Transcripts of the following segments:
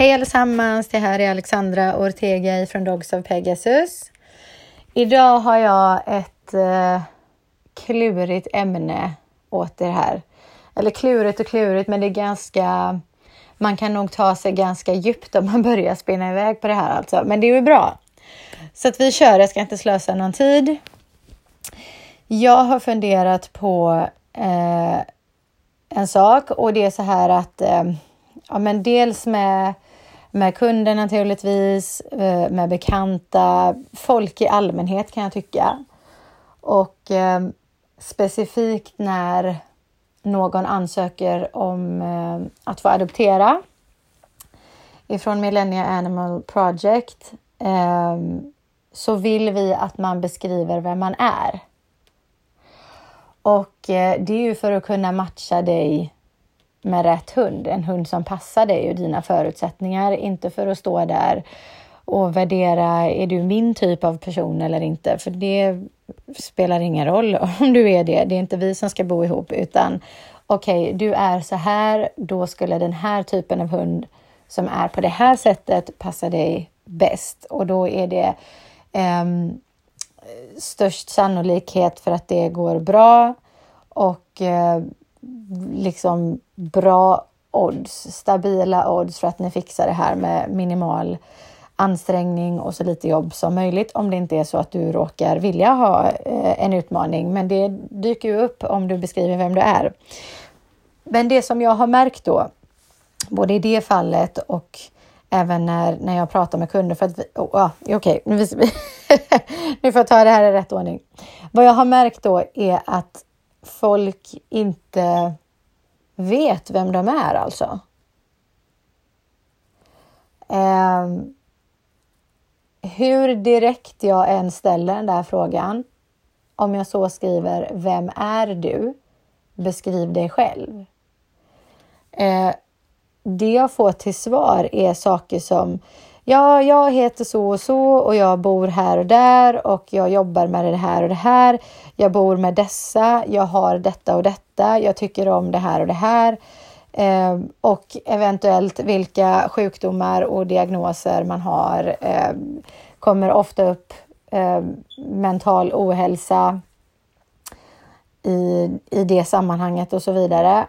Hej allesammans, det här är Alexandra Ortega från Dogs of Pegasus. Idag har jag ett eh, klurigt ämne åt er här. Eller klurigt och klurigt, men det är ganska... Man kan nog ta sig ganska djupt om man börjar spinna iväg på det här alltså. Men det är ju bra. Så att vi kör, jag ska inte slösa någon tid. Jag har funderat på eh, en sak och det är så här att eh, ja, men dels med, med kunder naturligtvis, eh, med bekanta, folk i allmänhet kan jag tycka. Och eh, specifikt när någon ansöker om eh, att få adoptera ifrån Millennia Animal Project eh, så vill vi att man beskriver vem man är. Och eh, det är ju för att kunna matcha dig med rätt hund, en hund som passar dig och dina förutsättningar, inte för att stå där och värdera, är du min typ av person eller inte? För det spelar ingen roll om du är det. Det är inte vi som ska bo ihop, utan okej, okay, du är så här, då skulle den här typen av hund som är på det här sättet passa dig bäst och då är det um, störst sannolikhet för att det går bra och eh, liksom bra odds, stabila odds för att ni fixar det här med minimal ansträngning och så lite jobb som möjligt om det inte är så att du råkar vilja ha eh, en utmaning. Men det dyker ju upp om du beskriver vem du är. Men det som jag har märkt då, både i det fallet och även när, när jag pratar med kunder för att vi, oh, ah, okej, okay, nu, nu får jag ta det här i rätt ordning. Vad jag har märkt då är att folk inte vet vem de är alltså. Eh, hur direkt jag än ställer den där frågan, om jag så skriver Vem är du? Beskriv dig själv. Eh, det jag får till svar är saker som Ja, jag heter så och så och jag bor här och där och jag jobbar med det här och det här. Jag bor med dessa. Jag har detta och detta. Jag tycker om det här och det här. Eh, och eventuellt vilka sjukdomar och diagnoser man har. Eh, kommer ofta upp eh, mental ohälsa i, i det sammanhanget och så vidare.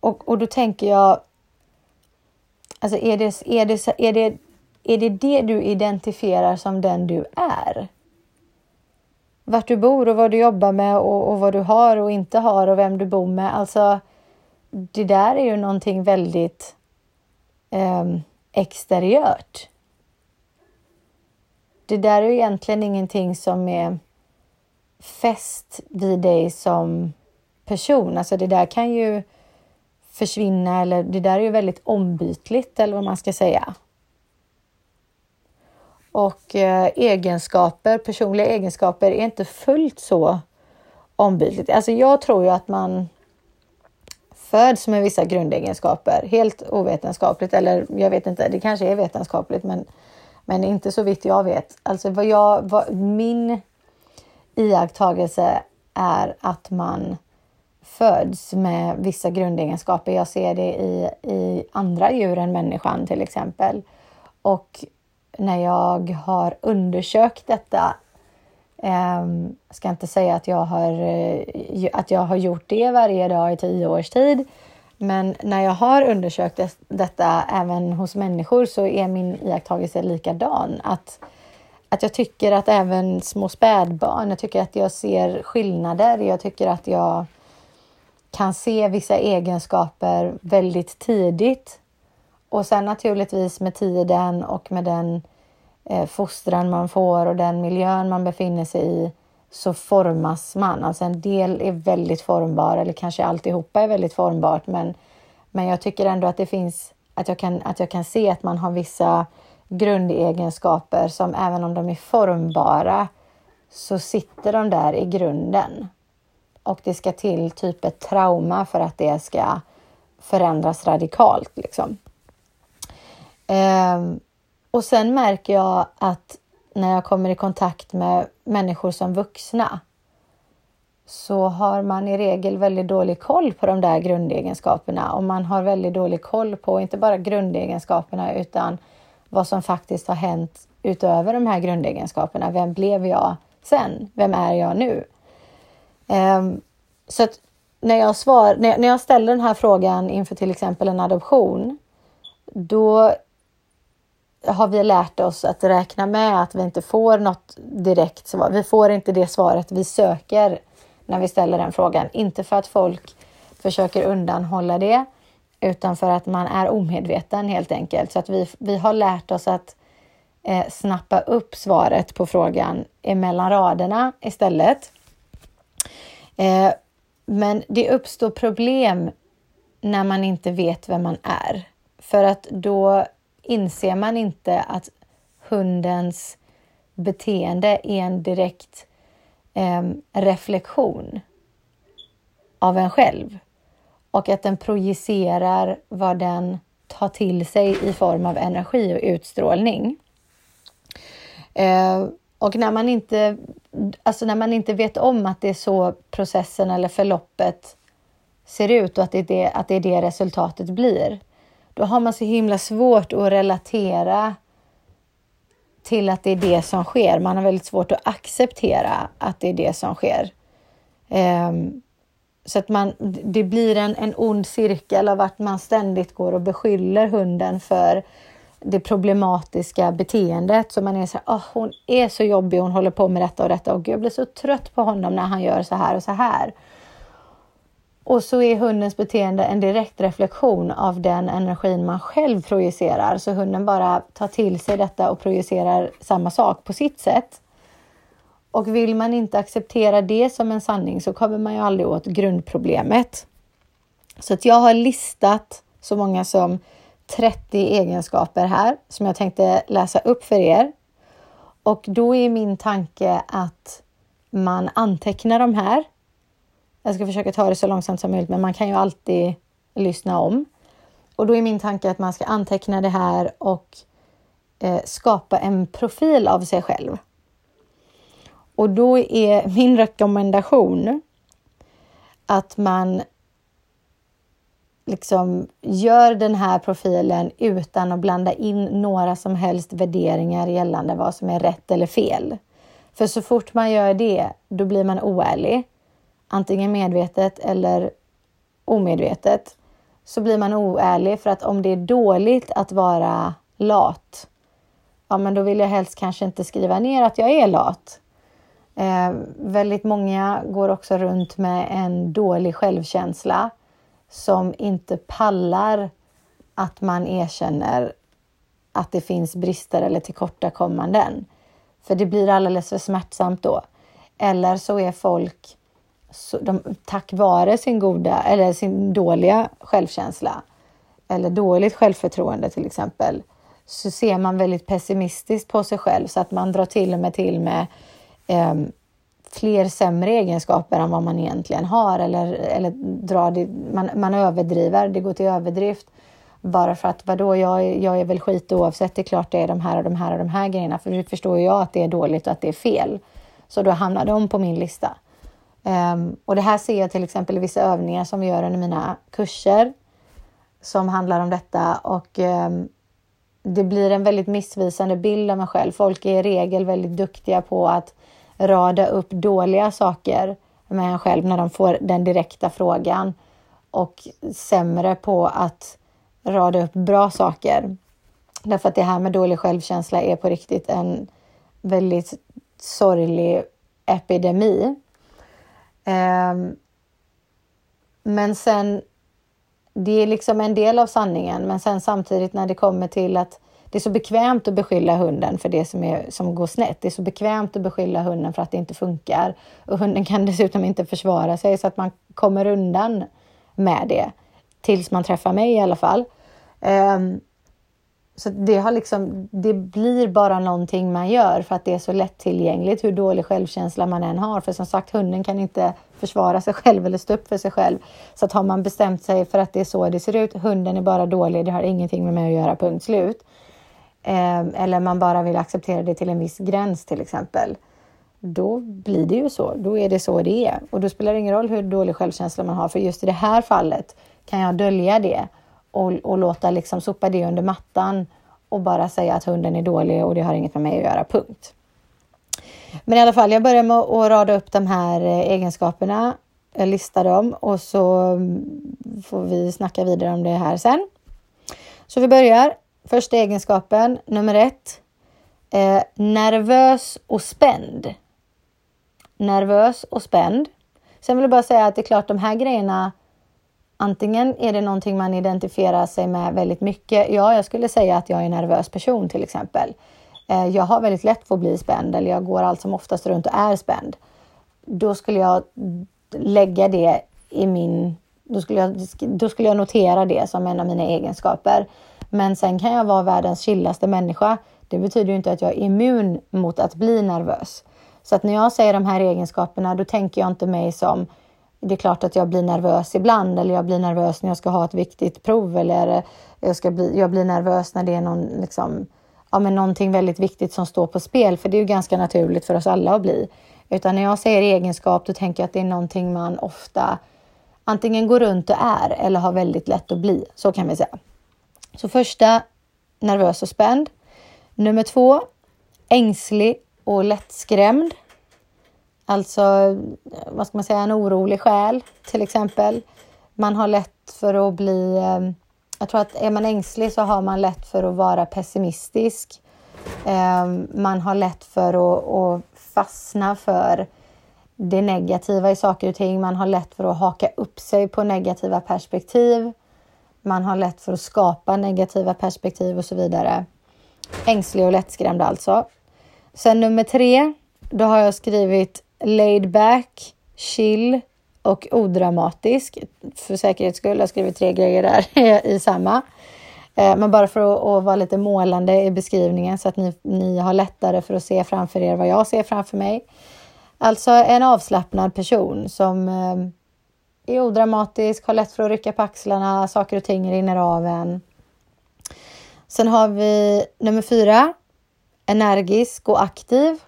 Och, och då tänker jag, alltså är det, är, det, är, det, är det det du identifierar som den du är? Vart du bor och vad du jobbar med och, och vad du har och inte har och vem du bor med. Alltså, det där är ju någonting väldigt eh, exteriört. Det där är egentligen ingenting som är fäst vid dig som person. Alltså det där kan ju försvinna eller det där är ju väldigt ombytligt eller vad man ska säga. Och eh, egenskaper, personliga egenskaper är inte fullt så ombytligt. Alltså jag tror ju att man föds med vissa grundegenskaper, helt ovetenskapligt eller jag vet inte, det kanske är vetenskapligt men, men inte så vitt jag vet. Alltså vad jag, vad, min iakttagelse är att man föds med vissa grundegenskaper. Jag ser det i, i andra djur än människan till exempel. Och när jag har undersökt detta jag ska inte säga att jag, har, eh, att jag har gjort det varje dag i tio års tid. Men när jag har undersökt detta även hos människor så är min iakttagelse likadan. Att, att jag tycker att även små spädbarn, jag tycker att jag ser skillnader. Jag tycker att jag kan se vissa egenskaper väldigt tidigt. Och sen naturligtvis med tiden och med den eh, fostran man får och den miljön man befinner sig i så formas man. Alltså en del är väldigt formbar eller kanske alltihopa är väldigt formbart men, men jag tycker ändå att det finns att jag, kan, att jag kan se att man har vissa grundegenskaper som även om de är formbara så sitter de där i grunden och det ska till typ ett trauma för att det ska förändras radikalt. Liksom. Ehm, och sen märker jag att när jag kommer i kontakt med människor som vuxna så har man i regel väldigt dålig koll på de där grundegenskaperna och man har väldigt dålig koll på inte bara grundegenskaperna utan vad som faktiskt har hänt utöver de här grundegenskaperna. Vem blev jag sen? Vem är jag nu? Um, så att när jag, svar, när, när jag ställer den här frågan inför till exempel en adoption, då har vi lärt oss att räkna med att vi inte får något direkt svar. Vi får inte det svaret vi söker när vi ställer den frågan. Inte för att folk försöker undanhålla det, utan för att man är omedveten helt enkelt. Så att vi, vi har lärt oss att eh, snappa upp svaret på frågan emellan raderna istället. Eh, men det uppstår problem när man inte vet vem man är. För att då inser man inte att hundens beteende är en direkt eh, reflektion av en själv och att den projicerar vad den tar till sig i form av energi och utstrålning. Eh, och när man, inte, alltså när man inte vet om att det är så processen eller förloppet ser ut och att det är det, att det, är det resultatet blir, då har man så himla svårt att relatera till att det är det som sker. Man har väldigt svårt att acceptera att det är det som sker. Um, så att man, det blir en, en ond cirkel av att man ständigt går och beskyller hunden för det problematiska beteendet. Så man är så här, oh, hon är så jobbig, hon håller på med detta och detta och jag blir så trött på honom när han gör så här och så här. Och så är hundens beteende en direkt reflektion av den energin man själv projicerar. Så hunden bara tar till sig detta och projicerar samma sak på sitt sätt. Och vill man inte acceptera det som en sanning så kommer man ju aldrig åt grundproblemet. Så att jag har listat så många som 30 egenskaper här som jag tänkte läsa upp för er. Och då är min tanke att man antecknar de här. Jag ska försöka ta det så långsamt som möjligt, men man kan ju alltid lyssna om. Och då är min tanke att man ska anteckna det här och eh, skapa en profil av sig själv. Och då är min rekommendation att man liksom gör den här profilen utan att blanda in några som helst värderingar gällande vad som är rätt eller fel. För så fort man gör det, då blir man oärlig. Antingen medvetet eller omedvetet så blir man oärlig för att om det är dåligt att vara lat, ja, men då vill jag helst kanske inte skriva ner att jag är lat. Eh, väldigt många går också runt med en dålig självkänsla som inte pallar att man erkänner att det finns brister eller tillkortakommanden. För det blir alldeles för smärtsamt då. Eller så är folk, så de, tack vare sin goda eller sin dåliga självkänsla eller dåligt självförtroende till exempel, så ser man väldigt pessimistiskt på sig själv så att man drar till och med till med eh, fler sämre egenskaper än vad man egentligen har eller, eller drar det, man, man överdriver, det går till överdrift. Bara för att vadå, jag, jag är väl skit oavsett, det är klart det är de här och de här och de här grejerna. För nu förstår jag att det är dåligt och att det är fel. Så då hamnar de på min lista. Um, och det här ser jag till exempel i vissa övningar som vi gör under mina kurser som handlar om detta och um, det blir en väldigt missvisande bild av mig själv. Folk är i regel väldigt duktiga på att rada upp dåliga saker med en själv när de får den direkta frågan och sämre på att rada upp bra saker. Därför att det här med dålig självkänsla är på riktigt en väldigt sorglig epidemi. Um, men sen, det är liksom en del av sanningen, men sen samtidigt när det kommer till att det är så bekvämt att beskylla hunden för det som, är, som går snett. Det är så bekvämt att beskylla hunden för att det inte funkar. Och hunden kan dessutom inte försvara sig så att man kommer undan med det. Tills man träffar mig i alla fall. Um, så det, har liksom, det blir bara någonting man gör för att det är så lättillgängligt hur dålig självkänsla man än har. För som sagt, hunden kan inte försvara sig själv eller stå upp för sig själv. Så att har man bestämt sig för att det är så det ser ut, hunden är bara dålig, det har ingenting med mig att göra, punkt slut. Eh, eller man bara vill acceptera det till en viss gräns till exempel. då blir det ju så. Då är det så det är. Och då spelar det ingen roll hur dålig självkänsla man har, för just i det här fallet kan jag dölja det och, och låta liksom sopa det under mattan och bara säga att hunden är dålig och det har inget med mig att göra, punkt. Men i alla fall, jag börjar med att rada upp de här eh, egenskaperna. Jag listar dem och så mm, får vi snacka vidare om det här sen. Så vi börjar. Första egenskapen, nummer ett. Eh, nervös och spänd. Nervös och spänd. Sen vill jag bara säga att det är klart de här grejerna Antingen är det någonting man identifierar sig med väldigt mycket. Ja, jag skulle säga att jag är en nervös person till exempel. Eh, jag har väldigt lätt för att bli spänd eller jag går allt som oftast runt och är spänd. Då skulle jag lägga det i min... Då skulle, jag, då skulle jag notera det som en av mina egenskaper. Men sen kan jag vara världens chillaste människa. Det betyder ju inte att jag är immun mot att bli nervös. Så att när jag säger de här egenskaperna, då tänker jag inte mig som det är klart att jag blir nervös ibland eller jag blir nervös när jag ska ha ett viktigt prov eller jag, ska bli, jag blir nervös när det är någon, liksom, ja, men någonting väldigt viktigt som står på spel. För det är ju ganska naturligt för oss alla att bli. Utan när jag säger egenskap då tänker jag att det är någonting man ofta antingen går runt och är eller har väldigt lätt att bli. Så kan vi säga. Så första, nervös och spänd. Nummer två, ängslig och lättskrämd. Alltså, vad ska man säga, en orolig själ till exempel. Man har lätt för att bli... Eh, jag tror att är man ängslig så har man lätt för att vara pessimistisk. Ehm, man har lätt för att, att fastna för det negativa i saker och ting. Man har lätt för att haka upp sig på negativa perspektiv. Man har lätt för att skapa negativa perspektiv och så vidare. Ängslig och lättskrämd alltså. Sen nummer tre, då har jag skrivit laid back, chill och odramatisk. För säkerhets skull har jag skrivit tre grejer där i samma. Eh, men bara för att, att, vara lite målande i beskrivningen så att ni, ni har lättare för att se framför er vad jag ser framför mig. Alltså en avslappnad person som eh, är odramatisk, har lätt för att rycka på axlarna, saker och ting rinner av en. Sen har vi nummer fyra, energisk och aktiv.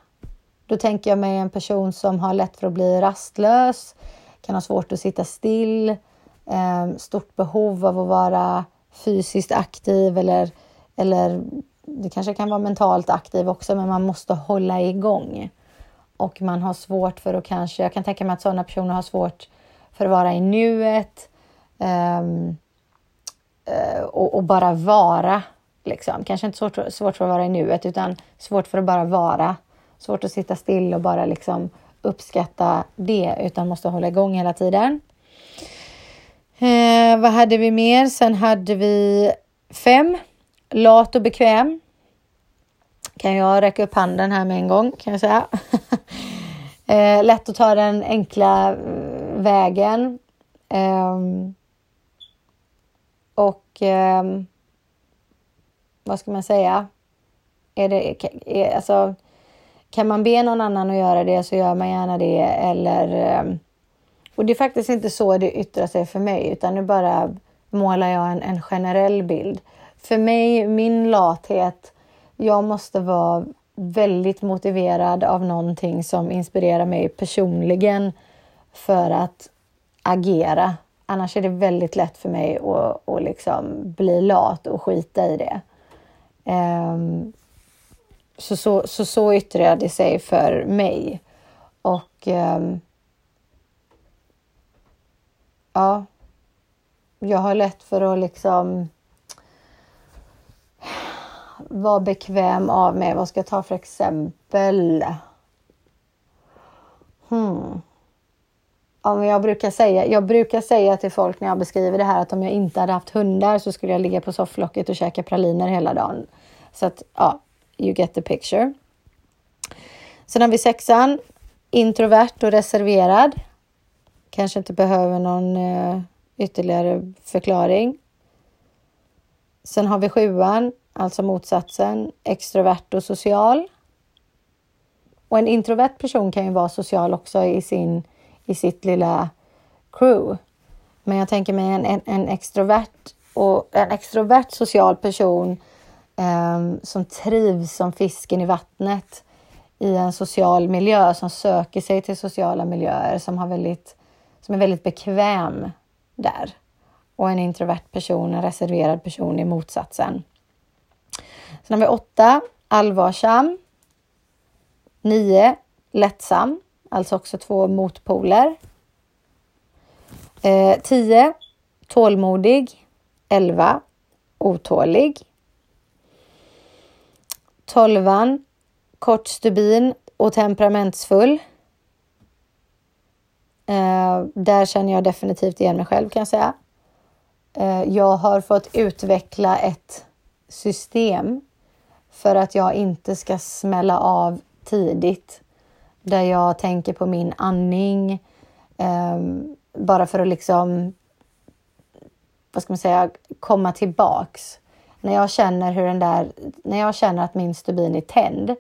Då tänker jag mig en person som har lätt för att bli rastlös, kan ha svårt att sitta still, eh, stort behov av att vara fysiskt aktiv eller, eller det kanske kan vara mentalt aktiv också, men man måste hålla igång. Och man har svårt för att kanske, jag kan tänka mig att sådana personer har svårt för att vara i nuet um, och, och, bara vara. Liksom. Kanske inte svårt, svårt för att vara i nuet, utan svårt för att bara vara svårt att sitta still och bara liksom uppskatta det utan måste hålla igång hela tiden. Eh, vad hade vi mer? Sen hade vi fem. Lat och bekväm. Kan jag räcka upp handen här med en gång kan jag säga. eh, lätt att ta den enkla eh, vägen. Eh, och eh, vad ska man säga? Är det, är, alltså, kan man be någon annan att göra det så gör man gärna det. Eller, eh, och det är faktiskt inte så det yttrar sig för mig, utan nu bara målar jag en, en generell bild. För mig, min lathet, jag måste vara väldigt motiverad av någonting som inspirerar mig personligen för att agera. Annars är det väldigt lätt för mig att, att liksom bli lat och skita i det. Um, så, så, så, så yttrar det sig för mig. Och um, ja, jag har lätt för att liksom vara bekväm av mig. Vad ska jag ta för exempel? Hmm. Ja, jag, brukar säga, jag brukar säga till folk när jag beskriver det här att om jag inte hade haft hundar så skulle jag ligga på sofflocket och käka praliner hela dagen. Så att ja, You get the picture. Sen har vi sexan. Introvert och reserverad. Kanske inte behöver någon eh, ytterligare förklaring. Sen har vi sjuan, alltså motsatsen, extrovert och social. Och en introvert person kan ju vara social också i, sin, i sitt lilla crew. Men jag tänker mig en, en, en extrovert och en extrovert social person eh, som trivs som fisken i vattnet i en social miljö, som söker sig till sociala miljöer, som, har väldigt, som är väldigt bekväm där. Och en introvert person, en reserverad person i motsatsen. Sen har vi åtta, allvarsam. Nio, lättsam, alltså också två motpoler. Eh, 10. Tålmodig. 11. Otålig. 12. Kort stubin och temperamentsfull. Eh, där känner jag definitivt igen mig själv kan jag säga. Eh, jag har fått utveckla ett system för att jag inte ska smälla av tidigt. Där jag tänker på min andning. Eh, bara för att liksom, vad ska man säga, komma tillbaks. När jag känner hur den där, när jag känner att min stubin är tänd,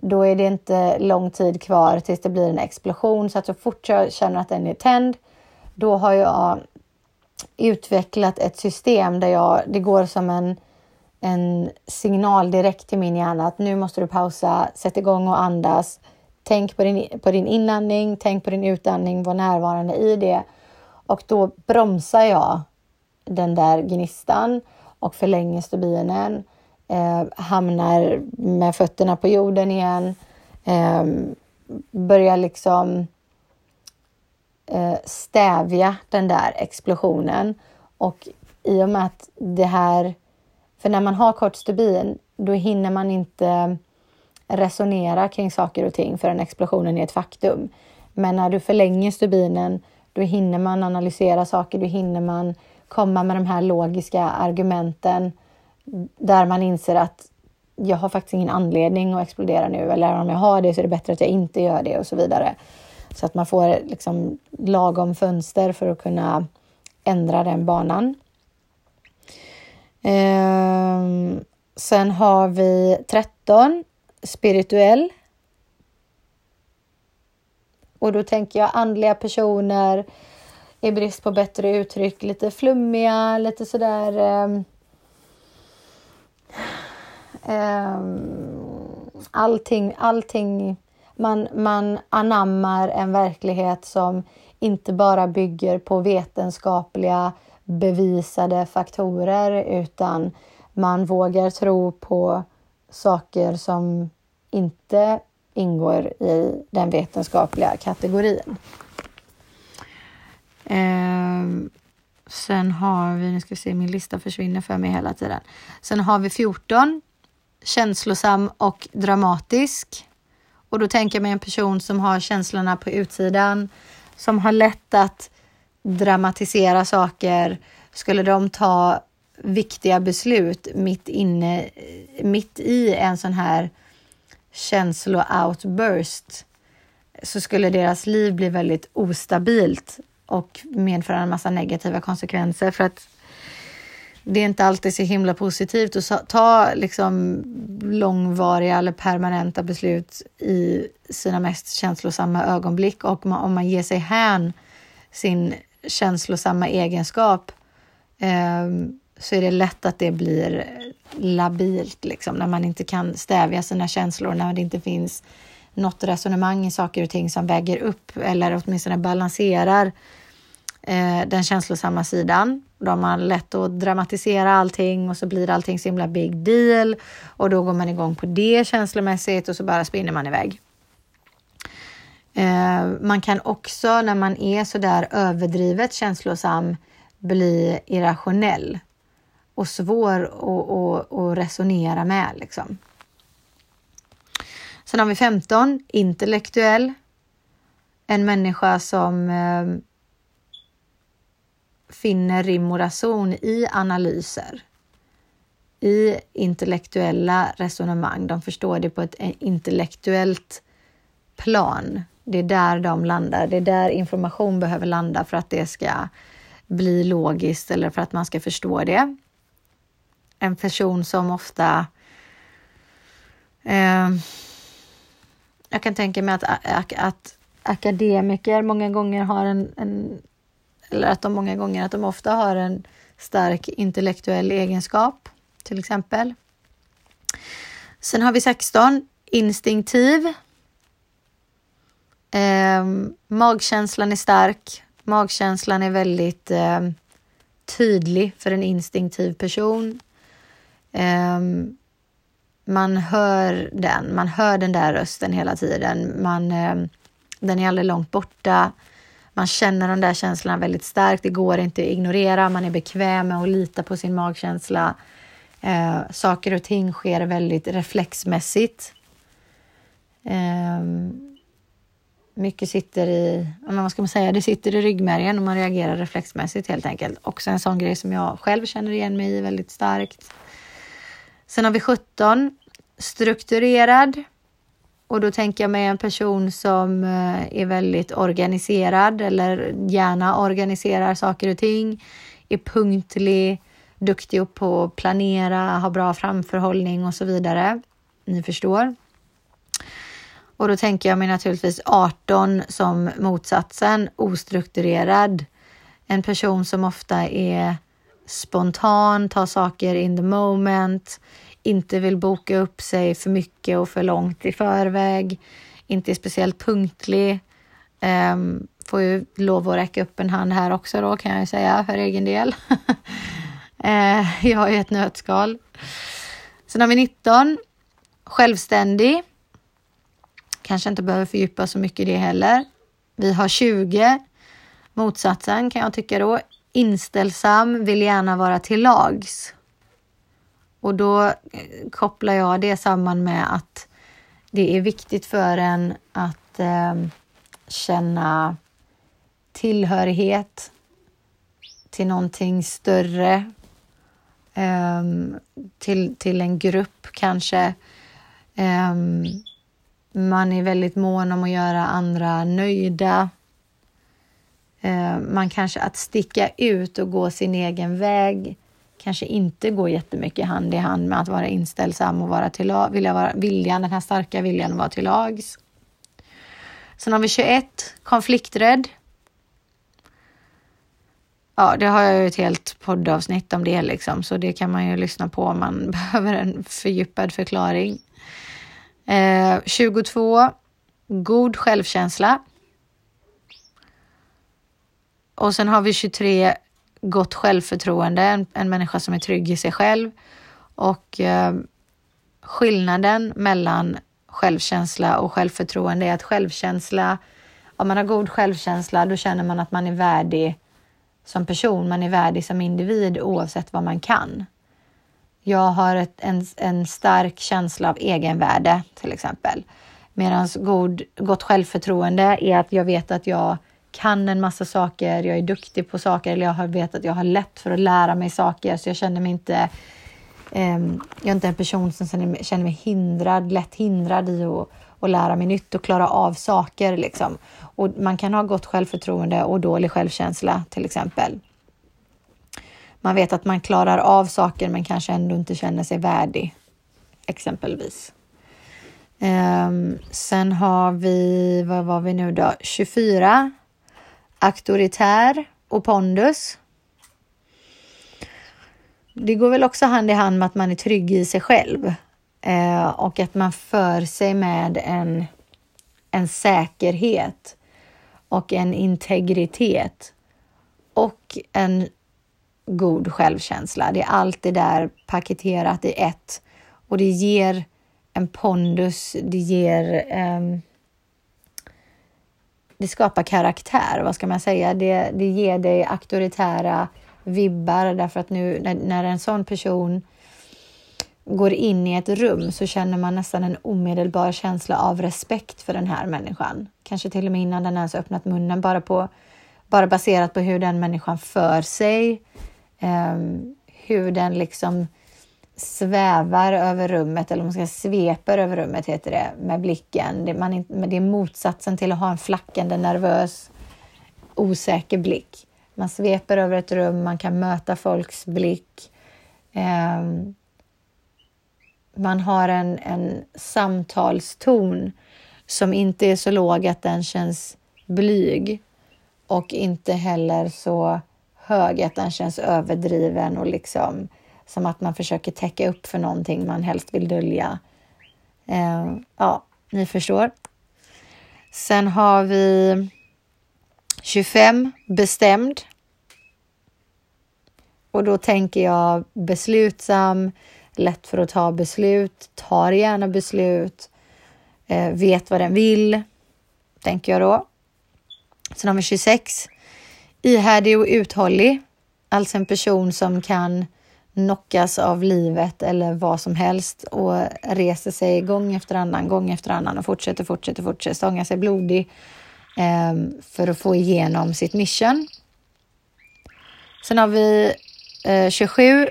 då är det inte lång tid kvar tills det blir en explosion. Så att så fort jag känner att den är tänd, då har jag utvecklat ett system där jag, det går som en, en signal direkt till min hjärna att nu måste du pausa, sätt igång och andas. Tänk på din, på din inandning, tänk på din utandning, var närvarande i det. Och då bromsar jag den där gnistan och förlänger stubinen. Eh, hamnar med fötterna på jorden igen. Eh, börjar liksom eh, stävja den där explosionen. Och i och med att det här... För när man har kort stubin, då hinner man inte resonera kring saker och ting förrän explosionen är ett faktum. Men när du förlänger stubinen, då hinner man analysera saker, då hinner man komma med de här logiska argumenten där man inser att jag har faktiskt ingen anledning att explodera nu eller om jag har det så är det bättre att jag inte gör det och så vidare. Så att man får liksom lagom fönster för att kunna ändra den banan. Ehm, sen har vi 13 spirituell. Och då tänker jag andliga personer, i brist på bättre uttryck, lite flummiga, lite sådär... Um, um, allting, allting man, man anammar en verklighet som inte bara bygger på vetenskapliga bevisade faktorer utan man vågar tro på saker som inte ingår i den vetenskapliga kategorin. Eh, sen har vi, nu ska vi se, min lista försvinner för mig hela tiden. Sen har vi 14, känslosam och dramatisk. Och då tänker jag mig en person som har känslorna på utsidan, som har lätt att dramatisera saker. Skulle de ta viktiga beslut mitt inne, mitt i en sån här känslo-outburst så skulle deras liv bli väldigt ostabilt och medföra en massa negativa konsekvenser. För att det är inte alltid så himla positivt att ta liksom långvariga eller permanenta beslut i sina mest känslosamma ögonblick. Och om man ger sig hän sin känslosamma egenskap eh, så är det lätt att det blir labilt, liksom, när man inte kan stävja sina känslor, när det inte finns något resonemang i saker och ting som väger upp eller åtminstone balanserar eh, den känslosamma sidan. Då har man lätt att dramatisera allting och så blir allting så himla big deal och då går man igång på det känslomässigt och så bara spinner man iväg. Eh, man kan också när man är så där överdrivet känslosam bli irrationell och svår att, resonera med. Liksom. Sen har vi 15, intellektuell. En människa som eh, finner rim och rason i analyser, i intellektuella resonemang. De förstår det på ett intellektuellt plan. Det är där de landar. Det är där information behöver landa för att det ska bli logiskt eller för att man ska förstå det en person som ofta... Eh, jag kan tänka mig att, att, att, akademiker många gånger har en, en... Eller att de många gånger, att de ofta har en stark intellektuell egenskap, till exempel. Sen har vi 16, instinktiv. Eh, magkänslan är stark. Magkänslan är väldigt eh, tydlig för en instinktiv person. Eh, man hör den, man hör den där rösten hela tiden. Man, eh, den är aldrig långt borta. Man känner de där känslorna väldigt starkt. Det går inte att ignorera. Man är bekväm med att lita på sin magkänsla. Eh, saker och ting sker väldigt reflexmässigt. Eh, mycket sitter i, vad ska man säga, det sitter i ryggmärgen och man reagerar reflexmässigt helt enkelt. Också en sån grej som jag själv känner igen mig i väldigt starkt. Sen har vi 17, strukturerad. Och då tänker jag mig en person som eh, är väldigt organiserad eller gärna organiserar saker och ting, är punktlig, duktig på att planera, har bra framförhållning och så vidare. Ni förstår. Och då tänker jag mig naturligtvis 18 som motsatsen, ostrukturerad. En person som ofta är spontan, tar saker in the moment, inte vill boka upp sig för mycket och för långt i förväg, inte är speciellt punktlig. Um, får ju lov att räcka upp en hand här också då kan jag ju säga för egen del. uh, jag ju ett nötskal. Sen har vi 19. Självständig. Kanske inte behöver fördjupa så mycket i det heller. Vi har 20. Motsatsen kan jag tycka då. Inställsam, vill gärna vara till lags. Och då eh, kopplar jag det samman med att det är viktigt för en att eh, känna tillhörighet till någonting större. Eh, till, till en grupp kanske. Eh, man är väldigt mån om att göra andra nöjda. Eh, man kanske att sticka ut och gå sin egen väg kanske inte går jättemycket hand i hand med att vara inställsam och vara till vilja vara, viljan, den här starka viljan att vara till lags. Sen har vi 21, konflikträdd. Ja, det har jag ju ett helt poddavsnitt om det liksom, så det kan man ju lyssna på om man behöver en fördjupad förklaring. Eh, 22, god självkänsla. Och sen har vi 23, gott självförtroende, en, en människa som är trygg i sig själv. Och eh, skillnaden mellan självkänsla och självförtroende är att självkänsla, om man har god självkänsla, då känner man att man är värdig som person, man är värdig som individ oavsett vad man kan. Jag har ett, en, en stark känsla av egenvärde till exempel. Medan god, gott självförtroende är att jag vet att jag kan en massa saker, jag är duktig på saker eller jag vet att jag har lätt för att lära mig saker så jag känner mig inte eh, jag är inte en person som känner mig hindrad, lätt hindrad i att, att lära mig nytt och klara av saker. Liksom. Och man kan ha gott självförtroende och dålig självkänsla till exempel. Man vet att man klarar av saker men kanske ändå inte känner sig värdig, exempelvis. Um, sen har vi, vad var vi nu då, 24 auktoritär och pondus. Det går väl också hand i hand med att man är trygg i sig själv eh, och att man för sig med en, en säkerhet och en integritet och en god självkänsla. Det är allt det där paketerat i ett och det ger en pondus, det ger eh, det skapar karaktär, vad ska man säga? Det, det ger dig auktoritära vibbar därför att nu när, när en sån person går in i ett rum så känner man nästan en omedelbar känsla av respekt för den här människan. Kanske till och med innan den ens öppnat munnen, bara, på, bara baserat på hur den människan för sig. Um, hur den liksom svävar över rummet, eller man ska sveper över rummet heter det, med blicken. Det, man, det är motsatsen till att ha en flackande, nervös, osäker blick. Man sveper över ett rum, man kan möta folks blick. Eh, man har en, en samtalston som inte är så låg att den känns blyg och inte heller så hög att den känns överdriven och liksom som att man försöker täcka upp för någonting man helst vill dölja. Eh, ja, ni förstår. Sen har vi 25 bestämd. Och då tänker jag beslutsam, lätt för att ta beslut, tar gärna beslut, eh, vet vad den vill, tänker jag då. Sen har vi 26. Ihärdig och uthållig. Alltså en person som kan knockas av livet eller vad som helst och reser sig gång efter annan, gång efter annan och fortsätter, fortsätter, fortsätter, stånga sig blodig eh, för att få igenom sitt mission. Sen har vi eh, 27.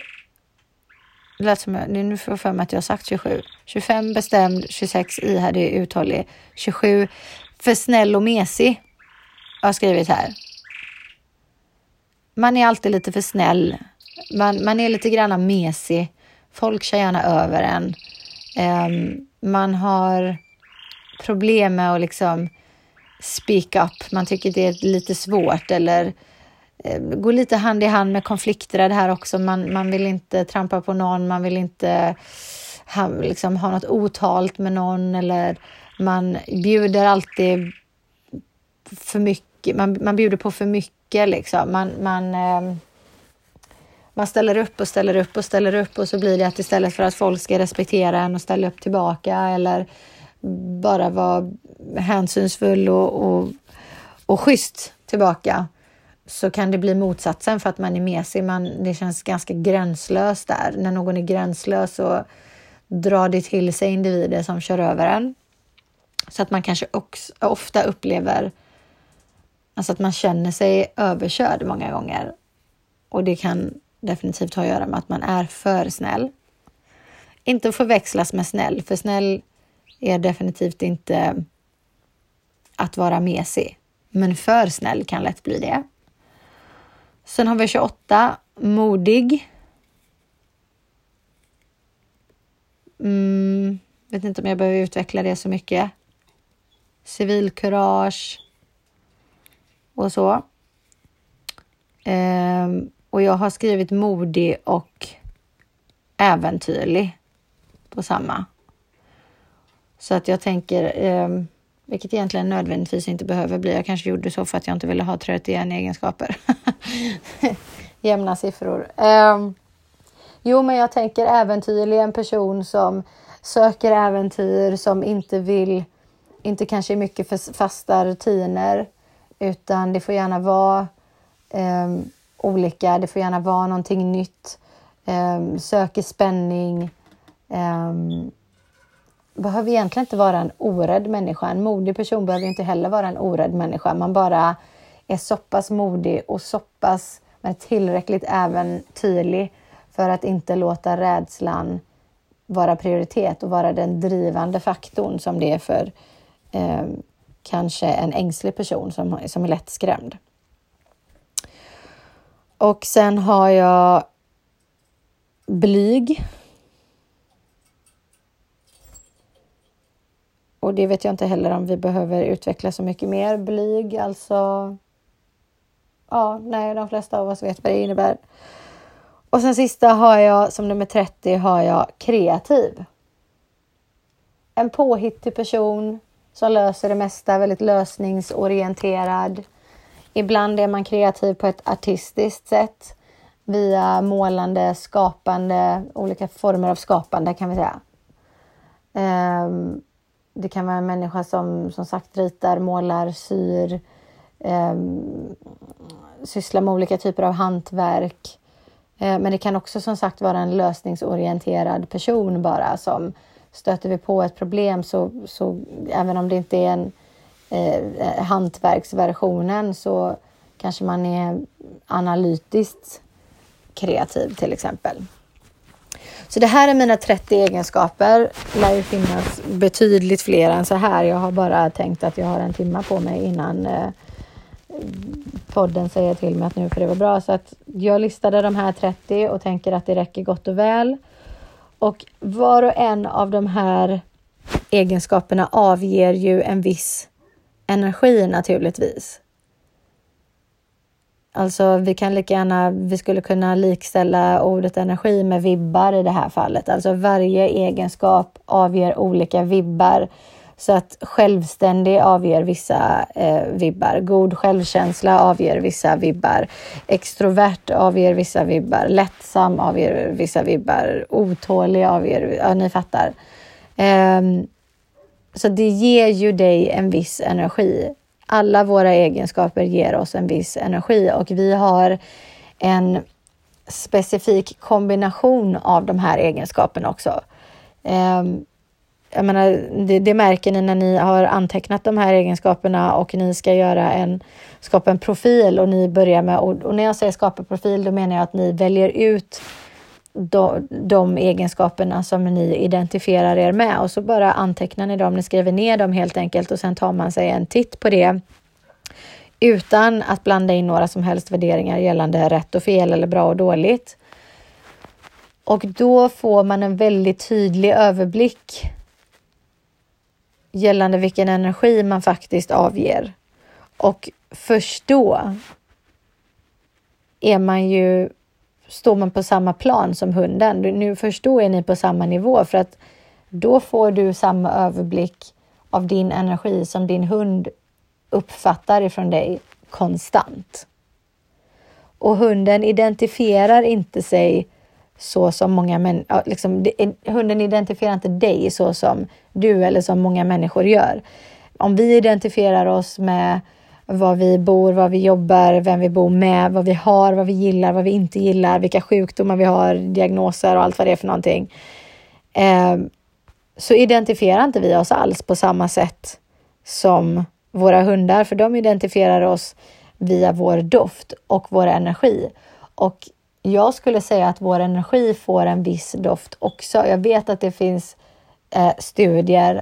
Det lät som jag, nu får jag för mig att jag har sagt 27. 25 bestämd, 26 ihärdig, uthållig, 27 för snäll och mesig. Jag har skrivit här. Man är alltid lite för snäll. Man, man är lite grann mesig. Folk kör gärna över en. Um, man har problem med att liksom speak up. Man tycker det är lite svårt eller eh, går lite hand i hand med konflikter det här också. Man, man vill inte trampa på någon, man vill inte ha, liksom, ha något otalt med någon eller man bjuder alltid för mycket, man, man bjuder på för mycket liksom. Man, man, eh, man ställer upp och ställer upp och ställer upp och så blir det att istället för att folk ska respektera en och ställa upp tillbaka eller bara vara hänsynsfull och, och, och schysst tillbaka så kan det bli motsatsen för att man är mesig. Man, det känns ganska gränslöst där. När någon är gränslös så drar det till sig individer som kör över en. Så att man kanske också, ofta upplever alltså att man känner sig överkörd många gånger. Och det kan definitivt ha att göra med att man är för snäll. Inte att förväxlas med snäll, för snäll är definitivt inte att vara mesig. Men för snäll kan lätt bli det. Sen har vi 28, modig. Mm, vet inte om jag behöver utveckla det så mycket. Civilkurage och så. Ehm, och jag har skrivit modig och äventyrlig på samma. Så att jag tänker, eh, vilket egentligen nödvändigtvis inte behöver bli. Jag kanske gjorde så för att jag inte ville ha 31 egenskaper. Jämna siffror. Eh, jo, men jag tänker äventyrlig, en person som söker äventyr, som inte vill, inte kanske är mycket för fasta rutiner, utan det får gärna vara eh, olika. Det får gärna vara någonting nytt. Eh, söker spänning. Eh, behöver egentligen inte vara en orädd människa. En modig person behöver inte heller vara en orädd människa. Man bara är så pass modig och så pass men tillräckligt äventyrlig för att inte låta rädslan vara prioritet och vara den drivande faktorn som det är för eh, kanske en ängslig person som, som är lätt skrämd. Och sen har jag blyg. Och det vet jag inte heller om vi behöver utveckla så mycket mer. Blyg, alltså. Ja, nej, de flesta av oss vet vad det innebär. Och sen sista har jag som nummer 30 har jag kreativ. En påhittig person som löser det mesta, väldigt lösningsorienterad. Ibland är man kreativ på ett artistiskt sätt via målande, skapande, olika former av skapande kan vi säga. Um, det kan vara en människa som som sagt ritar, målar, syr, um, sysslar med olika typer av hantverk. Eh, men det kan också som sagt vara en lösningsorienterad person bara som stöter vi på ett problem så, så även om det inte är en eh, hantverksversionen så kanske man är analytiskt kreativ till exempel. Så det här är mina 30 egenskaper. Det lär ju finnas betydligt fler än så här. Jag har bara tänkt att jag har en timme på mig innan eh, podden säger till mig att nu får det vara bra. Så att jag listade de här 30 och tänker att det räcker gott och väl. Och var och en av de här egenskaperna avger ju en viss energi naturligtvis. Alltså vi kan lika gärna, vi skulle kunna likställa ordet energi med vibbar i det här fallet. Alltså varje egenskap avger olika vibbar. Så att självständig avger vissa eh, vibbar, god självkänsla avger vissa vibbar, extrovert avger vissa vibbar, lättsam avger vissa vibbar, otålig avger, ja ni fattar. Eh, så det ger ju dig en viss energi alla våra egenskaper ger oss en viss energi och vi har en specifik kombination av de här egenskaperna också. Ehm, jag menar, det, det, märker ni när ni har antecknat de här egenskaperna och ni ska göra en, skapa en profil och ni börjar med, och när jag säger skapa profil, då menar jag att ni väljer ut de, de egenskaperna som ni identifierar er med och så bara antecknar ni dem, ni skriver ner dem helt enkelt och sen tar man sig en titt på det utan att blanda in några som helst värderingar gällande rätt och fel eller bra och dåligt. Och då får man en väldigt tydlig överblick gällande vilken energi man faktiskt avger. Och först då är man ju står man på samma plan som hunden. Nu först då är ni på samma nivå för att då får du samma överblick av din energi som din hund uppfattar ifrån dig konstant. Och hunden identifierar inte sig så som många människor, liksom, hunden identifierar inte dig så som du eller som många människor gör. Om vi identifierar oss med var vi bor, var vi jobbar, vem vi bor med, vad vi har, vad vi gillar, vad vi inte gillar, vilka sjukdomar vi har, diagnoser och allt vad det är för någonting. Eh, så identifierar inte vi oss alls på samma sätt som våra hundar, för de identifierar oss via vår doft och vår energi. Och jag skulle säga att vår energi får en viss doft också. Jag vet att det finns eh, studier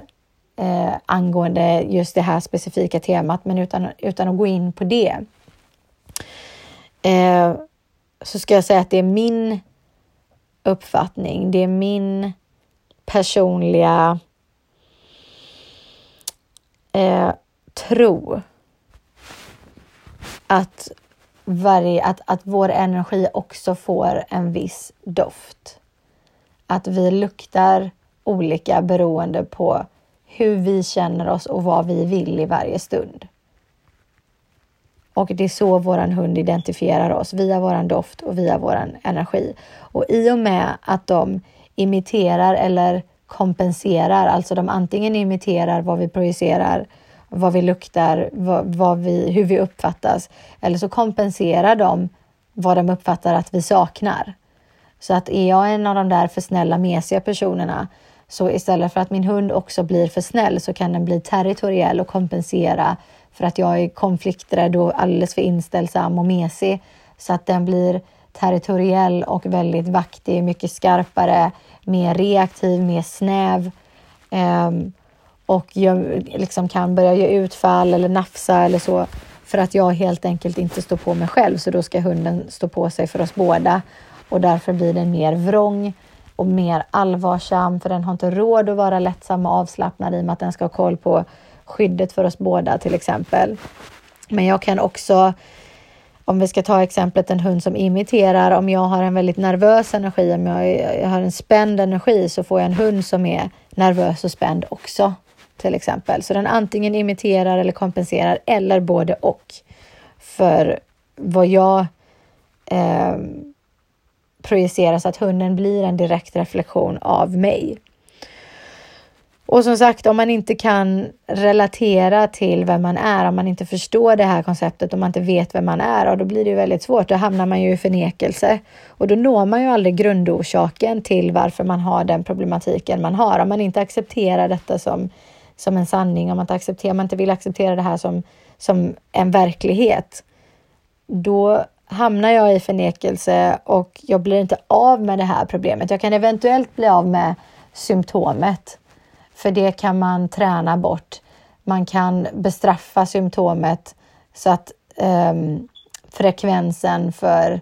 eh, angående just det här specifika temat, men utan, utan att gå in på det eh, så ska jag säga att det är min uppfattning. Det är min personliga eh, tro att, varje, att, att vår energi också får en viss doft. Att vi luktar olika beroende på hur vi känner oss och vad vi vill i varje stund. Och det är så våran hund identifierar oss, via våran doft och via våran energi. Och i och med att de imiterar eller kompenserar, alltså de antingen imiterar vad vi projicerar, vad vi luktar, vad, vad vi, hur vi uppfattas, eller så kompenserar de vad de uppfattar att vi saknar. Så att är jag en av de där för snälla, mesiga personerna så istället för att min hund också blir för snäll så kan den bli territoriell och kompensera för att jag är konflikträdd och alldeles för inställsam och mesig. Så att den blir territoriell och väldigt vaktig, mycket skarpare, mer reaktiv, mer snäv. Um, och jag liksom kan börja ge utfall eller nafsa eller så för att jag helt enkelt inte står på mig själv. Så då ska hunden stå på sig för oss båda och därför blir den mer vrång och mer allvarsam för den har inte råd att vara lättsam och avslappnad i och med att den ska ha koll på skyddet för oss båda till exempel. Men jag kan också, om vi ska ta exemplet en hund som imiterar, om jag har en väldigt nervös energi, om jag, jag har en spänd energi så får jag en hund som är nervös och spänd också till exempel. Så den antingen imiterar eller kompenserar eller både och. För vad jag eh, projicerar så att hunden blir en direkt reflektion av mig. Och som sagt, om man inte kan relatera till vem man är, om man inte förstår det här konceptet, om man inte vet vem man är, och då blir det väldigt svårt. Då hamnar man ju i förnekelse och då når man ju aldrig grundorsaken till varför man har den problematiken man har. Om man inte accepterar detta som, som en sanning, om man inte, accepterar, man inte vill acceptera det här som, som en verklighet, då hamnar jag i förnekelse och jag blir inte av med det här problemet. Jag kan eventuellt bli av med symptomet, för det kan man träna bort. Man kan bestraffa symptomet så att um, frekvensen för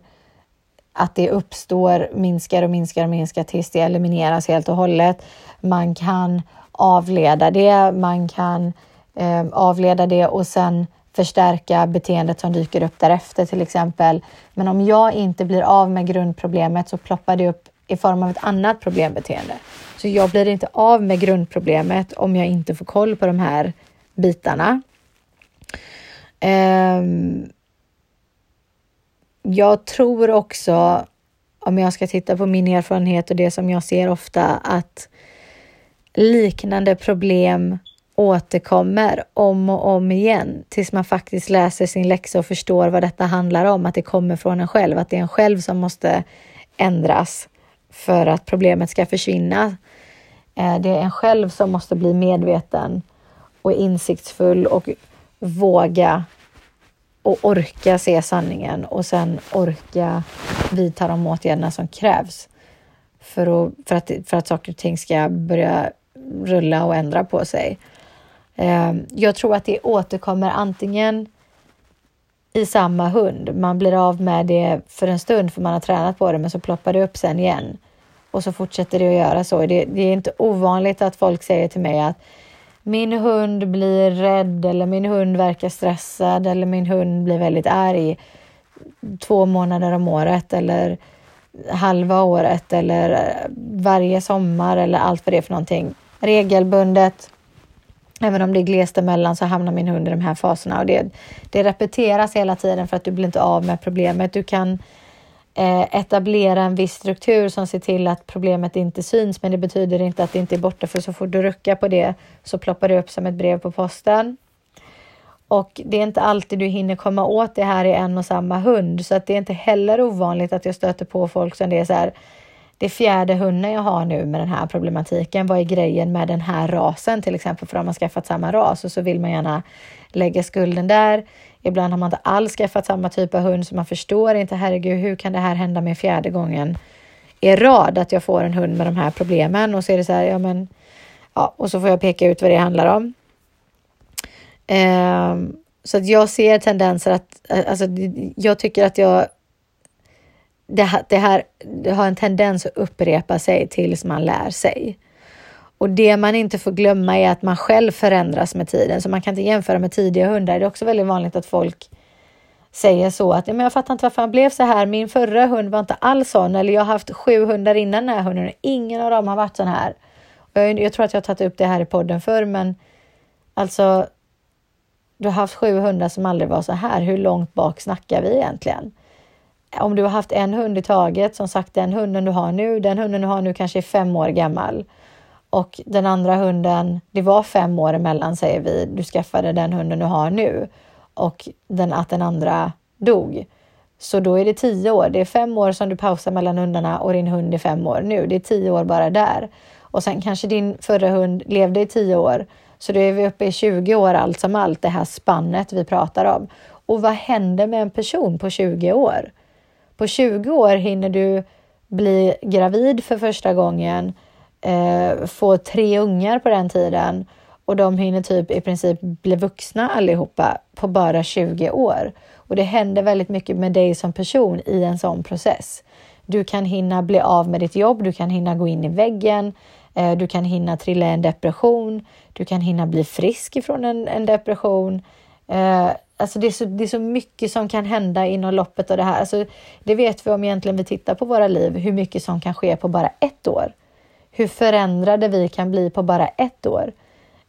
att det uppstår minskar och minskar och minskar tills det elimineras helt och hållet. Man kan avleda det, man kan eh, avleda det och sen förstärka beteendet som dyker upp därefter till exempel. Men om jag inte blir av med grundproblemet så ploppar det upp i form av ett annat problembeteende. Så jag blir inte av med grundproblemet om jag inte får koll på de här bitarna. Um, jag tror också, om jag ska titta på min erfarenhet och det som jag ser ofta, att liknande problem återkommer om och om igen tills man faktiskt läser sin läxa och förstår vad detta handlar om, att det kommer från en själv, att det är en själv som måste ändras för att problemet ska försvinna. Eh, det är en själv som måste bli medveten och insiktsfull och våga och orka se sanningen och sen orka vidta de åtgärderna som krävs för att, för att, för att saker och ting ska börja rulla och ändra på sig. Ehm, jag tror att det återkommer antingen i samma hund. Man blir av med det för en stund för man har tränat på det, men så ploppar det upp sen igen och så fortsätter det att göra så. Det, det är inte ovanligt att folk säger till mig att min hund blir rädd eller min hund verkar stressad eller min hund blir väldigt arg två månader om året eller halva året eller eh, varje sommar eller allt vad det är för någonting. Regelbundet. Även om det är glest emellan så hamnar min hund i de här faserna och det, det repeteras hela tiden för att du blir inte av med problemet. Du kan Eh, etablera en viss struktur som ser till att problemet inte syns, men det betyder inte att det inte är borta, för så fort du ruckar på det så ploppar det upp som ett brev på posten. Och det är inte alltid du hinner komma åt det här i en och samma hund, så att det är inte heller ovanligt att jag stöter på folk som det är så här. Det är fjärde hunden jag har nu med den här problematiken. Vad är grejen med den här rasen till exempel? För om man skaffat samma ras och så vill man gärna lägga skulden där. Ibland har man inte alls skaffat samma typ av hund så man förstår inte, herregud, hur kan det här hända med fjärde gången i rad att jag får en hund med de här problemen? Och så är det så här, ja men, ja, och så får jag peka ut vad det handlar om. Um, så att jag ser tendenser att, alltså jag tycker att jag det, det här det har en tendens att upprepa sig tills man lär sig. Och det man inte får glömma är att man själv förändras med tiden, så man kan inte jämföra med tidiga hundar. Det är också väldigt vanligt att folk säger så att men jag fattar inte varför han blev så här. Min förra hund var inte alls sån eller jag har haft sju hundar innan den här hunden. Ingen av dem har varit sån här. Och jag, jag tror att jag har tagit upp det här i podden förr, men alltså. Du har haft sju hundar som aldrig var så här. Hur långt bak snackar vi egentligen? Om du har haft en hund i taget, som sagt den hunden du har nu, den hunden du har nu kanske är fem år gammal och den andra hunden, det var fem år emellan säger vi, du skaffade den hunden du har nu och den, att den andra dog. Så då är det tio år. Det är fem år som du pausar mellan hundarna och din hund är fem år nu. Det är tio år bara där. Och sen kanske din förra hund levde i tio år. Så då är vi uppe i 20 år allt som allt, det här spannet vi pratar om. Och vad händer med en person på 20 år? På 20 år hinner du bli gravid för första gången, eh, få tre ungar på den tiden och de hinner typ i princip bli vuxna allihopa på bara 20 år. Och det händer väldigt mycket med dig som person i en sån process. Du kan hinna bli av med ditt jobb, du kan hinna gå in i väggen, eh, du kan hinna trilla i en depression, du kan hinna bli frisk ifrån en, en depression. Eh, alltså det är, så, det är så mycket som kan hända inom loppet av det här. Alltså det vet vi om egentligen vi tittar på våra liv, hur mycket som kan ske på bara ett år hur förändrade vi kan bli på bara ett år.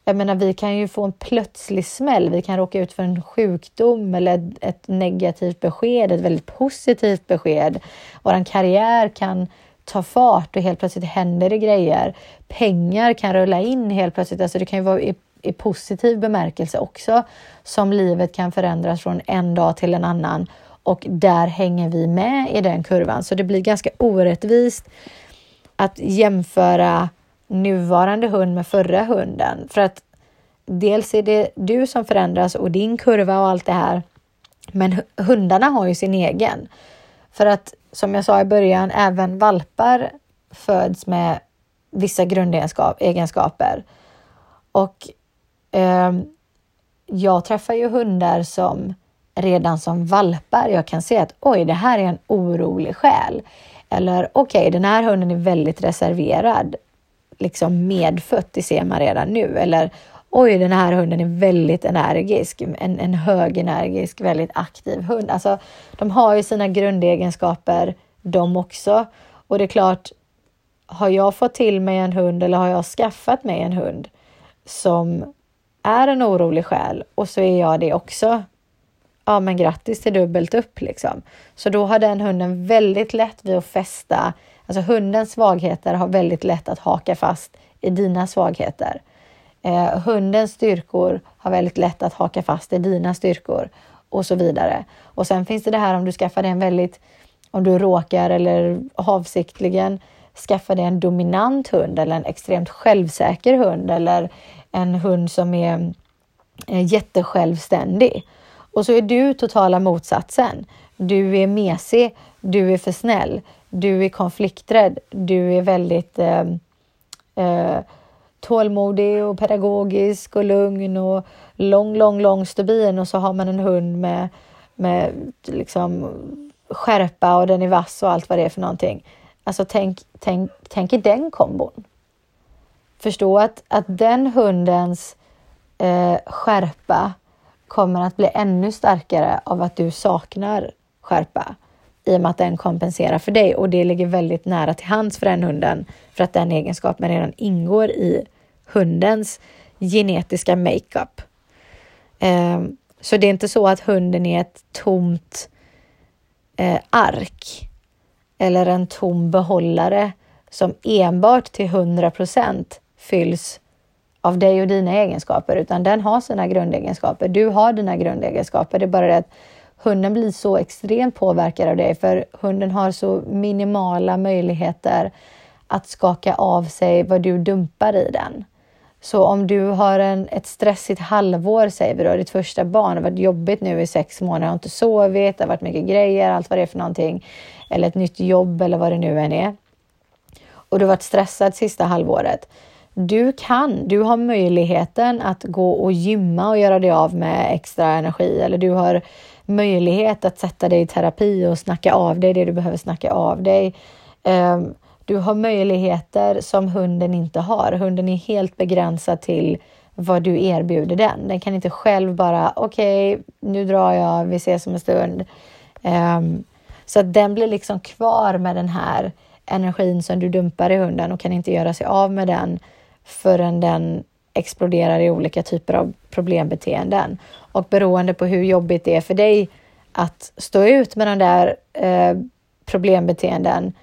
Jag menar, vi kan ju få en plötslig smäll. Vi kan råka ut för en sjukdom eller ett negativt besked, ett väldigt positivt besked. Vår karriär kan ta fart och helt plötsligt händer det grejer. Pengar kan rulla in helt plötsligt. Alltså det kan ju vara i, positiv bemärkelse också som livet kan förändras från en dag till en annan och där hänger vi med i den kurvan. Så det blir ganska orättvist att jämföra nuvarande hund med förra hunden. För att dels är det du som förändras och din kurva och allt det här. Men hundarna har ju sin egen. För att som jag sa i början, även valpar föds med vissa grundegenskaper. Och Ehm, jag träffar ju hundar som redan som valpar, jag kan se att oj, det här är en orolig själ. Eller okej, okay, den här hunden är väldigt reserverad, liksom medfött, det ser man redan nu. Eller oj, den här hunden är väldigt energisk, en, en högenergisk, väldigt aktiv hund. Alltså, de har ju sina grundegenskaper de också. Och det är klart, har jag fått till mig en hund eller har jag skaffat mig en hund som är en orolig själ och så är jag det också. Ja, men grattis till dubbelt upp liksom. Så då har den hunden väldigt lätt vid att fästa. Alltså hundens svagheter har väldigt lätt att haka fast i dina svagheter. Eh, hundens styrkor har väldigt lätt att haka fast i dina styrkor och så vidare. Och sen finns det det här om du skaffar dig en väldigt, om du råkar eller avsiktligen skaffa dig en dominant hund eller en extremt självsäker hund eller en hund som är eh, jättesjälvständig. Och så är du totala motsatsen. Du är mesig, du är för snäll, du är konflikträdd, du är väldigt eh, eh, tålmodig och pedagogisk och lugn och lång, lång, lång stubin och så har man en hund med, med liksom skärpa och den är vass och allt vad det är för någonting. Alltså tänk, tänk, tänk i den kombon. Förstå att, att den hundens eh, skärpa kommer att bli ännu starkare av att du saknar skärpa i och med att den kompenserar för dig och det ligger väldigt nära till hands för den hunden för att den egenskapen redan ingår i hundens genetiska makeup. Eh, så det är inte så att hunden är ett tomt eh, ark eller en tom behållare som enbart till 100 fylls av dig och dina egenskaper, utan den har sina grundegenskaper. Du har dina grundegenskaper. Det är bara det att hunden blir så extremt påverkad av dig, för hunden har så minimala möjligheter att skaka av sig vad du dumpar i den. Så om du har en, ett stressigt halvår, säger vi då, ditt första barn, har varit jobbigt nu i sex månader, har inte sovit, det har varit mycket grejer, allt vad det är för någonting, eller ett nytt jobb eller vad det nu än är. Och du har varit stressad sista halvåret. Du kan, du har möjligheten att gå och gymma och göra dig av med extra energi eller du har möjlighet att sätta dig i terapi och snacka av dig det du behöver snacka av dig. Ehm, du har möjligheter som hunden inte har. Hunden är helt begränsad till vad du erbjuder den. Den kan inte själv bara, okej, okay, nu drar jag, vi ses om en stund. Um, så att den blir liksom kvar med den här energin som du dumpar i hunden och kan inte göra sig av med den förrän den exploderar i olika typer av problembeteenden. Och beroende på hur jobbigt det är för dig att stå ut med de där eh, problembeteenden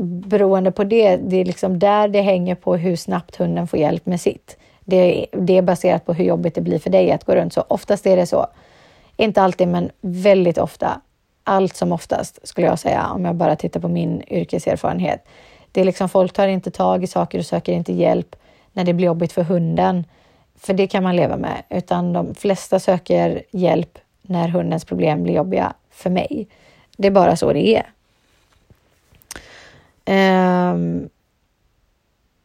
beroende på det, det är liksom där det hänger på hur snabbt hunden får hjälp med sitt. Det, det är baserat på hur jobbigt det blir för dig att gå runt så. Oftast är det så. Inte alltid, men väldigt ofta. Allt som oftast skulle jag säga om jag bara tittar på min yrkeserfarenhet. Det är liksom folk tar inte tag i saker och söker inte hjälp när det blir jobbigt för hunden. För det kan man leva med, utan de flesta söker hjälp när hundens problem blir jobbiga för mig. Det är bara så det är. Um,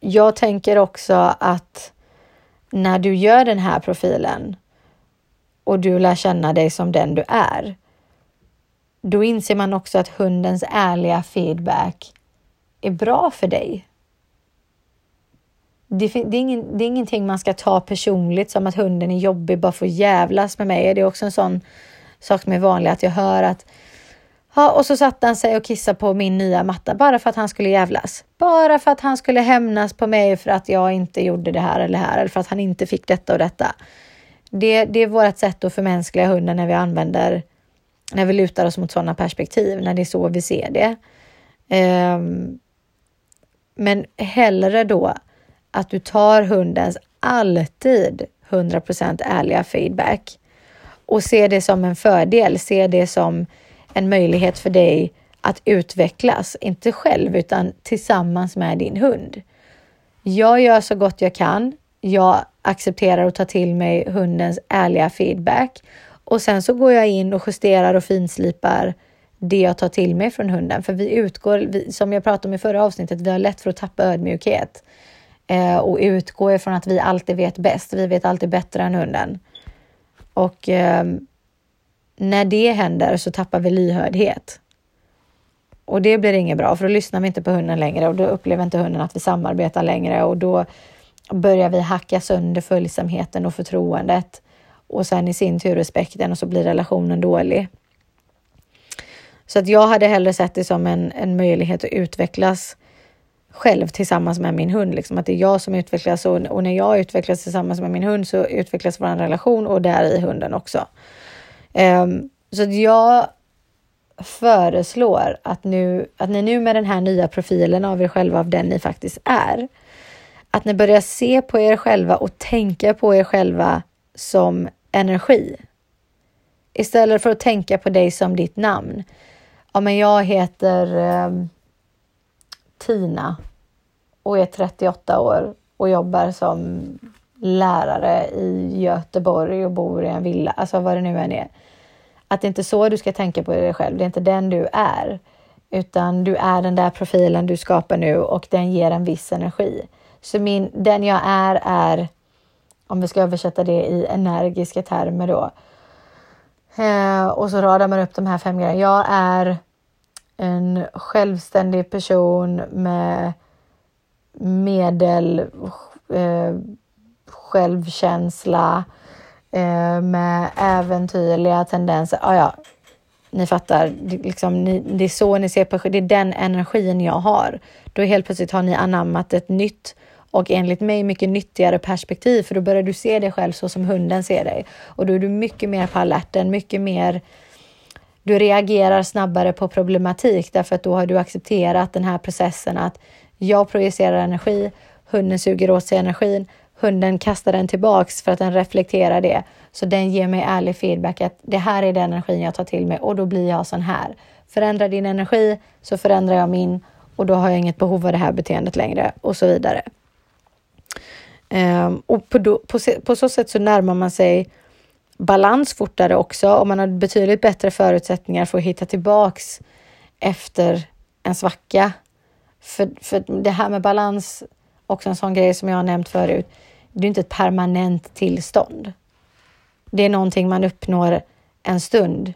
jag tänker också att när du gör den här profilen och du lär känna dig som den du är, då inser man också att hundens ärliga feedback är bra för dig. Det, det, är ingen, det är ingenting man ska ta personligt som att hunden är jobbig bara för att jävlas med mig. Det är också en sån sak som är vanlig att jag hör att Ja, och så satte han sig och kissade på min nya matta bara för att han skulle jävlas. Bara för att han skulle hämnas på mig för att jag inte gjorde det här eller det här eller för att han inte fick detta och detta. Det, det är vårt sätt att förmänskliga hunden när vi använder, när vi lutar oss mot sådana perspektiv, när det är så vi ser det. Um, men hellre då att du tar hundens alltid 100% ärliga feedback och ser det som en fördel, ser det som en möjlighet för dig att utvecklas, inte själv utan tillsammans med din hund. Jag gör så gott jag kan. Jag accepterar och tar till mig hundens ärliga feedback och sen så går jag in och justerar och finslipar det jag tar till mig från hunden. För vi utgår, som jag pratade om i förra avsnittet, vi har lätt för att tappa ödmjukhet eh, och utgå ifrån att vi alltid vet bäst. Vi vet alltid bättre än hunden. Och eh, när det händer så tappar vi lyhördhet. Och det blir inget bra, för då lyssnar vi inte på hunden längre och då upplever inte hunden att vi samarbetar längre och då börjar vi hacka sönder följsamheten och förtroendet och sen i sin tur respekten och så blir relationen dålig. Så att jag hade hellre sett det som en, en möjlighet att utvecklas själv tillsammans med min hund. Liksom. Att det är jag som utvecklas och, och, när jag utvecklas tillsammans med min hund så utvecklas vår relation och där i hunden också. Um, så att jag föreslår att, nu, att ni nu med den här nya profilen av er själva, av den ni faktiskt är, att ni börjar se på er själva och tänka på er själva som energi. Istället för att tänka på dig som ditt namn. Ja, men jag heter um, Tina och är 38 år och jobbar som lärare i Göteborg och bor i en villa, alltså vad det nu än är. Att det inte är så du ska tänka på dig själv, det är inte den du är, utan du är den där profilen du skapar nu och den ger en viss energi. Så min, den jag är är, om vi ska översätta det i energiska termer då, eh, och så radar man upp de här fem grejerna. Jag är en självständig person med medel eh, självkänsla, eh, med äventyrliga tendenser. Ah, ja, ni fattar, det, liksom, ni, det är så ni ser på det är den energin jag har. Då helt plötsligt har ni anammat ett nytt och enligt mig mycket nyttigare perspektiv för då börjar du se dig själv så som hunden ser dig och då är du mycket mer på alerten, mycket mer du reagerar snabbare på problematik därför att då har du accepterat den här processen att jag projicerar energi, hunden suger åt sig energin, hunden kastar den tillbaks för att den reflekterar det. Så den ger mig ärlig feedback att det här är den energin jag tar till mig och då blir jag sån här. Förändra din energi så förändrar jag min och då har jag inget behov av det här beteendet längre och så vidare. Um, och på, på, på, så sätt så närmar man sig balans fortare också och man har betydligt bättre förutsättningar för att hitta tillbaks efter en svacka. För, för det här med balans, också en sån grej som jag har nämnt förut, det är inte ett permanent tillstånd. Det är någonting man uppnår en stund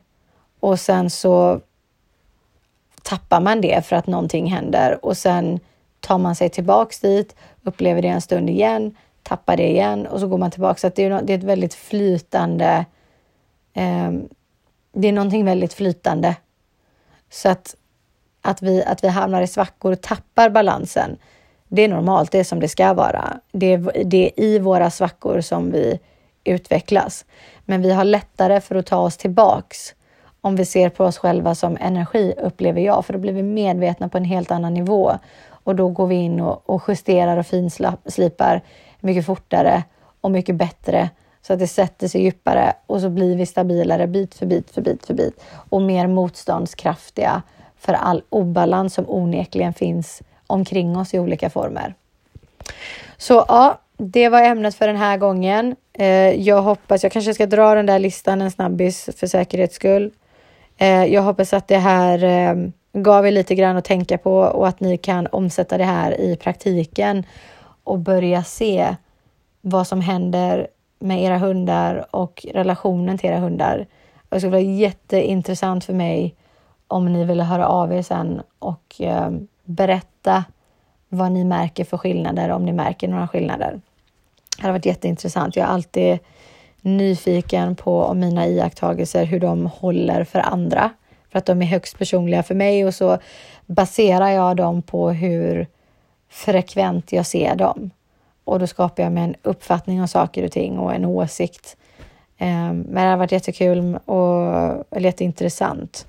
och sen så tappar man det för att någonting händer och sen tar man sig tillbaks dit, upplever det en stund igen, tappar det igen och så går man tillbaka. Så det, är, det är ett väldigt flytande. Eh, det är någonting väldigt flytande. Så att, att, vi, att vi hamnar i svackor och tappar balansen. Det är normalt, det är som det ska vara. Det är, det är i våra svackor som vi utvecklas. Men vi har lättare för att ta oss tillbaks om vi ser på oss själva som energi, upplever jag, för då blir vi medvetna på en helt annan nivå och då går vi in och, och justerar och finslipar mycket fortare och mycket bättre så att det sätter sig djupare och så blir vi stabilare bit för bit för bit för bit och mer motståndskraftiga för all obalans som onekligen finns omkring oss i olika former. Så ja, det var ämnet för den här gången. Eh, jag hoppas, jag kanske ska dra den där listan en snabbis för säkerhets skull. Eh, jag hoppas att det här eh, gav er lite grann att tänka på och att ni kan omsätta det här i praktiken och börja se vad som händer med era hundar och relationen till era hundar. Det skulle vara jätteintressant för mig om ni vill höra av er sen och eh, berätta vad ni märker för skillnader, om ni märker några skillnader. Det hade varit jätteintressant. Jag är alltid nyfiken på om mina iakttagelser, hur de håller för andra. För att de är högst personliga för mig och så baserar jag dem på hur frekvent jag ser dem. Och då skapar jag mig en uppfattning om saker och ting och en åsikt. Ehm, men det har varit jättekul och eller jätteintressant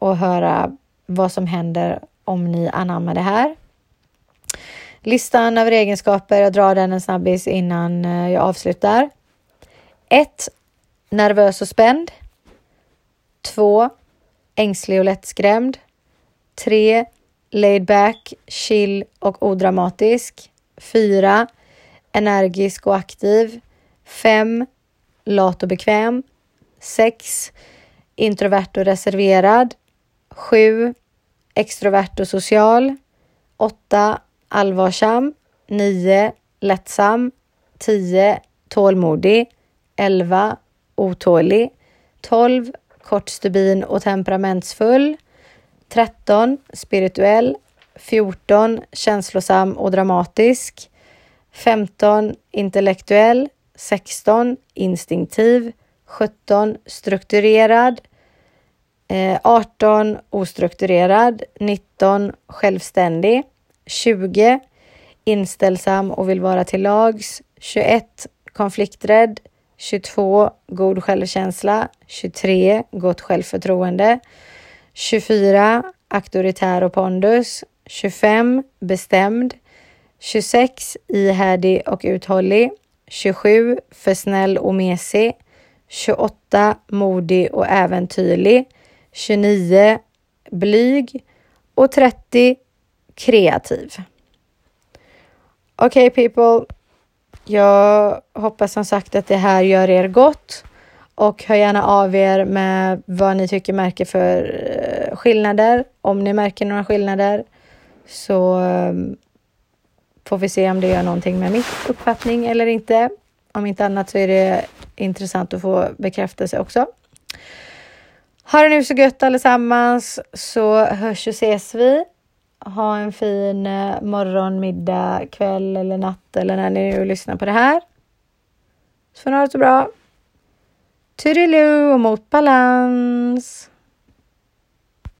att höra vad som händer om ni anammar det här. Listan över egenskaper, jag drar den en snabbis innan eh, jag avslutar. 1. Nervös och spänd. 2. Ängslig och lättskrämd. 3 laid back, chill och odramatisk. 4. Energisk och aktiv. 5. Lat och bekväm. 6. Introvert och reserverad. 7. Extrovert och social. 8. Allvarsam. 9. Lättsam. 10. Tålmodig. 11. Otålig. 12. Kort stubin och temperamentsfull. 13 spirituell, 14 känslosam och dramatisk, 15 intellektuell, 16 instinktiv, 17 strukturerad, eh, 18 ostrukturerad, 19 självständig, 20 inställsam och vill vara till lags, 21 konflikträdd, 22 god självkänsla, 23 gott självförtroende, 24 auktoritär och pondus, 25 bestämd, 26 ihärdig och uthållig, 27 för snäll och mesig, 28 modig och äventyrlig, 29 blyg. Och 30 kreativ. Okej okay, people, jag hoppas som sagt att det här gör er gott och hör gärna av er med vad ni tycker märker för eh, skillnader. Om ni märker några skillnader så ehm, får vi se om det gör någonting med min uppfattning eller inte. Om inte annat så är det intressant att få bekräftelse också. Ha det nu så gött allesammans så hörs och ses vi. Ha en fin eh, morgon, middag, kväll eller natt eller när ni nu lyssnar på det här. Så får ni ha det så bra. Toodiloo och mot balans!